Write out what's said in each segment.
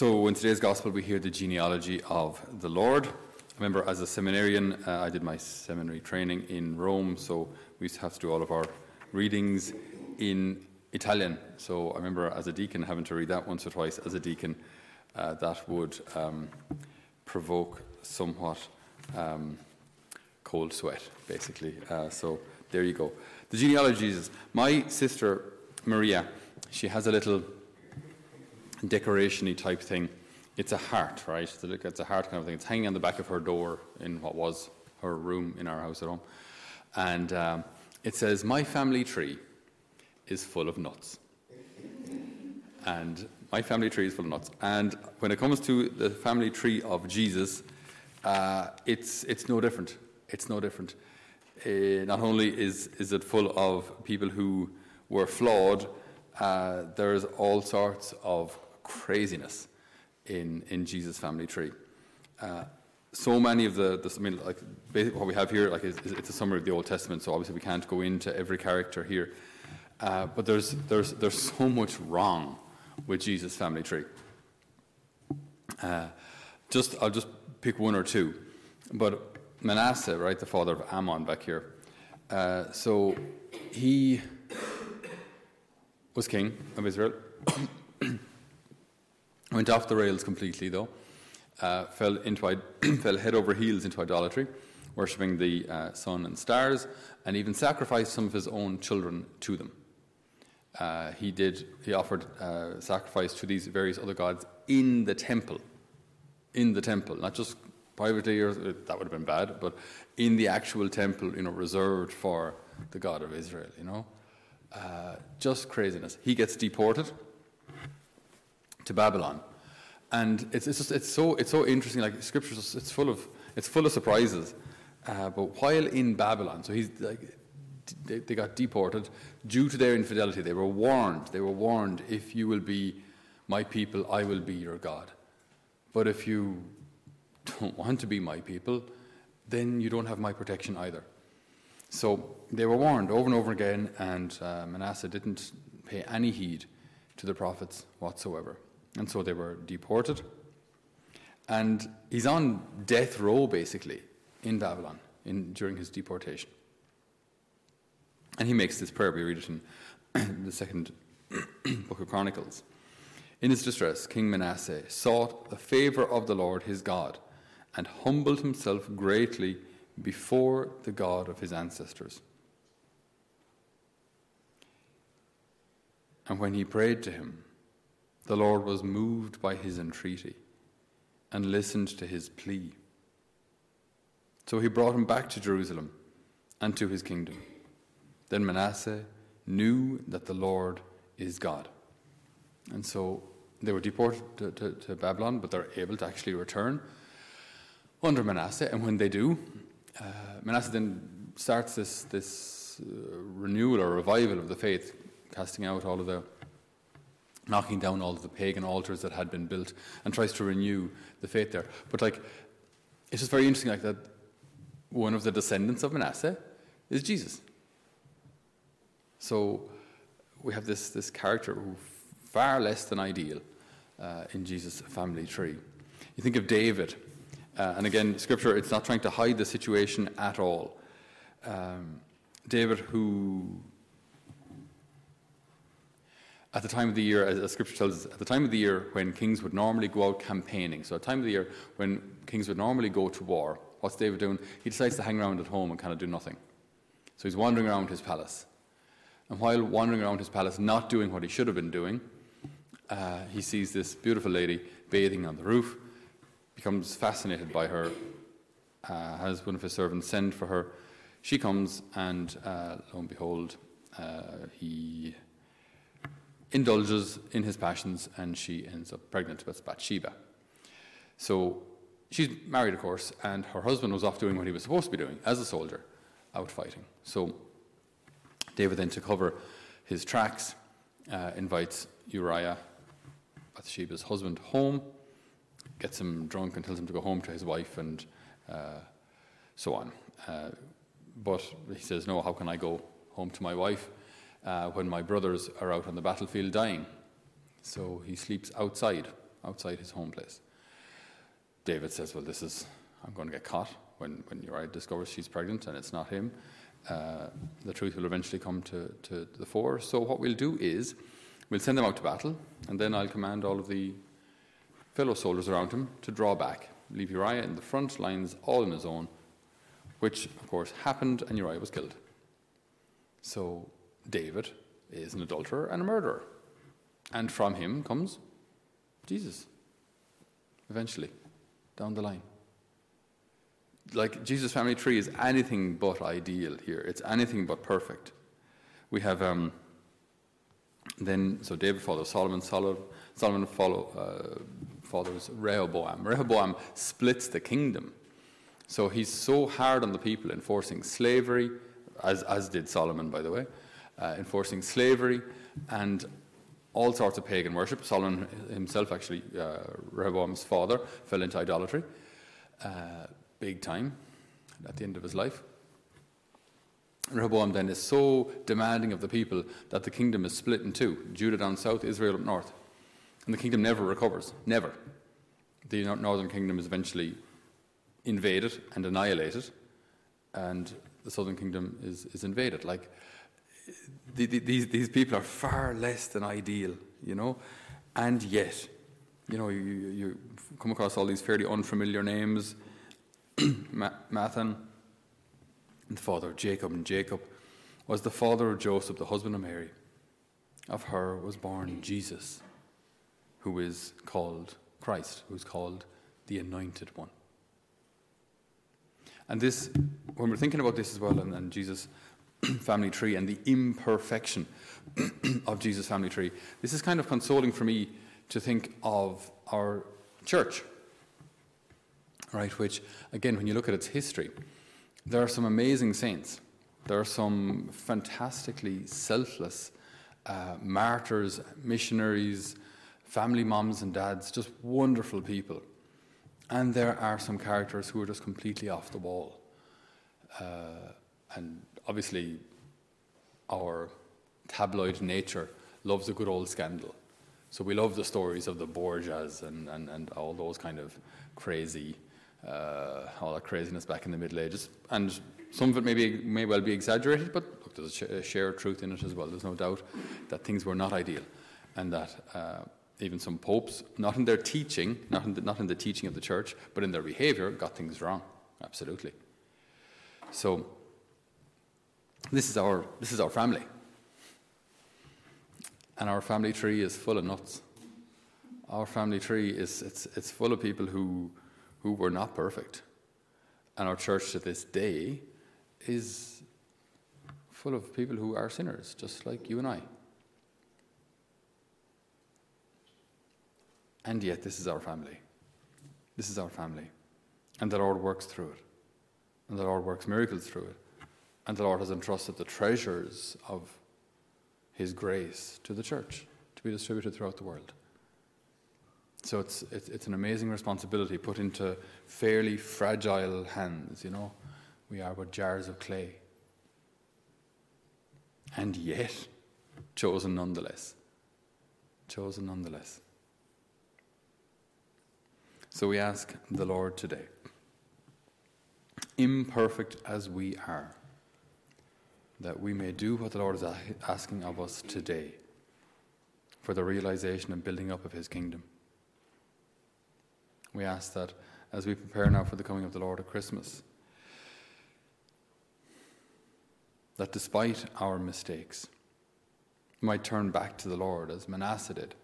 So, in today's gospel, we hear the genealogy of the Lord. I remember as a seminarian, uh, I did my seminary training in Rome, so we used to have to do all of our readings in Italian. So, I remember as a deacon having to read that once or twice as a deacon. Uh, that would um, provoke somewhat um, cold sweat, basically. Uh, so, there you go. The genealogy is my sister Maria, she has a little decoration type thing. It's a heart, right? It's a heart kind of thing. It's hanging on the back of her door in what was her room in our house at home. And um, it says, My family tree is full of nuts. And my family tree is full of nuts. And when it comes to the family tree of Jesus, uh, it's, it's no different. It's no different. Uh, not only is, is it full of people who were flawed, uh, there's all sorts of craziness in, in Jesus' family tree. Uh, so many of the, the, I mean, like what we have here, like is, is, it's a summary of the Old Testament. So obviously we can't go into every character here, uh, but there's there's there's so much wrong with Jesus' family tree. Uh, just I'll just pick one or two, but Manasseh, right, the father of Ammon, back here. Uh, so he was king of Israel. Went off the rails completely, though. Uh, fell into fell head over heels into idolatry, worshipping the uh, sun and stars, and even sacrificed some of his own children to them. Uh, he did. He offered uh, sacrifice to these various other gods in the temple, in the temple, not just privately, or that would have been bad, but in the actual temple, you know, reserved for the God of Israel. You know, uh, just craziness. He gets deported to Babylon. And it's, it's, just, it's, so, it's so interesting, like scripture, it's full of, it's full of surprises. Uh, but while in Babylon, so he's like, they, they got deported due to their infidelity. They were warned. They were warned, if you will be my people, I will be your God. But if you don't want to be my people, then you don't have my protection either. So they were warned over and over again, and uh, Manasseh didn't pay any heed to the prophets whatsoever. And so they were deported. And he's on death row, basically, in Babylon in, during his deportation. And he makes this prayer. We read it in the second book of Chronicles. In his distress, King Manasseh sought the favor of the Lord his God and humbled himself greatly before the God of his ancestors. And when he prayed to him, the Lord was moved by his entreaty and listened to his plea. So he brought him back to Jerusalem and to his kingdom. Then Manasseh knew that the Lord is God. And so they were deported to, to, to Babylon, but they're able to actually return under Manasseh. And when they do, uh, Manasseh then starts this, this uh, renewal or revival of the faith, casting out all of the knocking down all of the pagan altars that had been built and tries to renew the faith there. But like, it's just very interesting, like that. One of the descendants of Manasseh is Jesus. So we have this this character who far less than ideal uh, in Jesus' family tree. You think of David, uh, and again, Scripture it's not trying to hide the situation at all. Um, David, who at the time of the year, as, Scripture tells us, at the time of the year when kings would normally go out campaigning, so at the time of the year when kings would normally go to war, what's David doing? He decides to hang around at home and kind of do nothing. So he's wandering around his palace. And while wandering around his palace, not doing what he should have been doing, uh, he sees this beautiful lady bathing on the roof, becomes fascinated by her, uh, has one of his servants send for her. She comes, and uh, lo and behold, uh, he indulges in his passions and she ends up pregnant with Bathsheba. So she's married, of course, and her husband was off doing what he was supposed to be doing as a soldier, out fighting. So David then, to cover his tracks, uh, invites Uriah, Bathsheba's husband, home, gets him drunk and tells him to go home to his wife and uh, so on. Uh, but he says, No, how can I go home to my wife? Uh, when my brothers are out on the battlefield dying. So he sleeps outside outside his home place. David says, Well, this is, I'm going to get caught when, when Uriah discovers she's pregnant and it's not him. Uh, the truth will eventually come to, to the fore. So, what we'll do is we'll send them out to battle, and then I'll command all of the fellow soldiers around him to draw back, leave Uriah in the front lines all on his own, which, of course, happened, and Uriah was killed. So, David is an adulterer and a murderer. And from him comes Jesus, eventually, down the line. Like, Jesus' family tree is anything but ideal here, it's anything but perfect. We have, um, then, so David follows Solomon, Solomon, Solomon follow, uh, follows Rehoboam. Rehoboam splits the kingdom. So he's so hard on the people enforcing slavery, as, as did Solomon, by the way, uh, enforcing slavery and all sorts of pagan worship. Solomon himself, actually, uh, Rehoboam's father, fell into idolatry uh, big time at the end of his life. Rehoboam then is so demanding of the people that the kingdom is split in two Judah down south, Israel up north. And the kingdom never recovers, never. The northern kingdom is eventually invaded and annihilated, and the southern kingdom is, is invaded. Like, the, the, these, these people are far less than ideal, you know, and yet, you know, you, you come across all these fairly unfamiliar names. Matthan, the father of Jacob, and Jacob was the father of Joseph, the husband of Mary. Of her was born Jesus, who is called Christ, who is called the Anointed One. And this, when we're thinking about this as well, and, and Jesus' family tree and the imperfection of Jesus' family tree, this is kind of consoling for me to think of our church, right? Which, again, when you look at its history, there are some amazing saints. There are some fantastically selfless uh, martyrs, missionaries, family moms and dads, just wonderful people. And there are some characters who are just completely off the wall. Uh, and obviously, our tabloid nature loves a good old scandal. So we love the stories of the Borgias and, and, and all those kind of crazy, uh, all that craziness back in the Middle Ages. And some of it may, be, may well be exaggerated, but look, there's a, sh- a truth in it as well. There's no doubt that things were not ideal and that uh, even some popes, not in their teaching, not in, the, not in the teaching of the church, but in their behavior, got things wrong. Absolutely. So this is our, this is our family. And our family tree is full of nuts. Our family tree is it's, it's full of people who, who were not perfect. And our church to this day is full of people who are sinners, just like you and I. And yet, this is our family. This is our family. And the Lord works through it. And the Lord works miracles through it. And the Lord has entrusted the treasures of His grace to the church to be distributed throughout the world. So it's, it's, it's an amazing responsibility put into fairly fragile hands, you know. We are but jars of clay. And yet, chosen nonetheless. Chosen nonetheless. So we ask the Lord today, imperfect as we are, that we may do what the Lord is asking of us today for the realization and building up of His kingdom. We ask that as we prepare now for the coming of the Lord at Christmas, that despite our mistakes, we might turn back to the Lord as Manasseh did,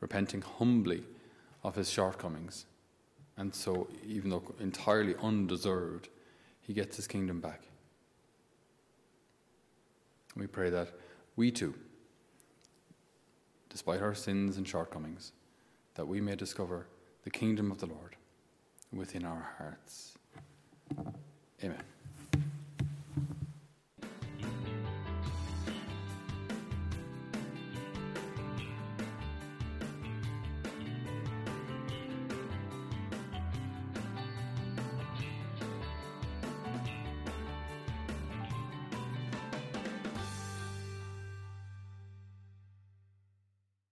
repenting humbly of his shortcomings. And so, even though entirely undeserved, he gets his kingdom back. We pray that we too, despite our sins and shortcomings, that we may discover the kingdom of the Lord within our hearts. Amen.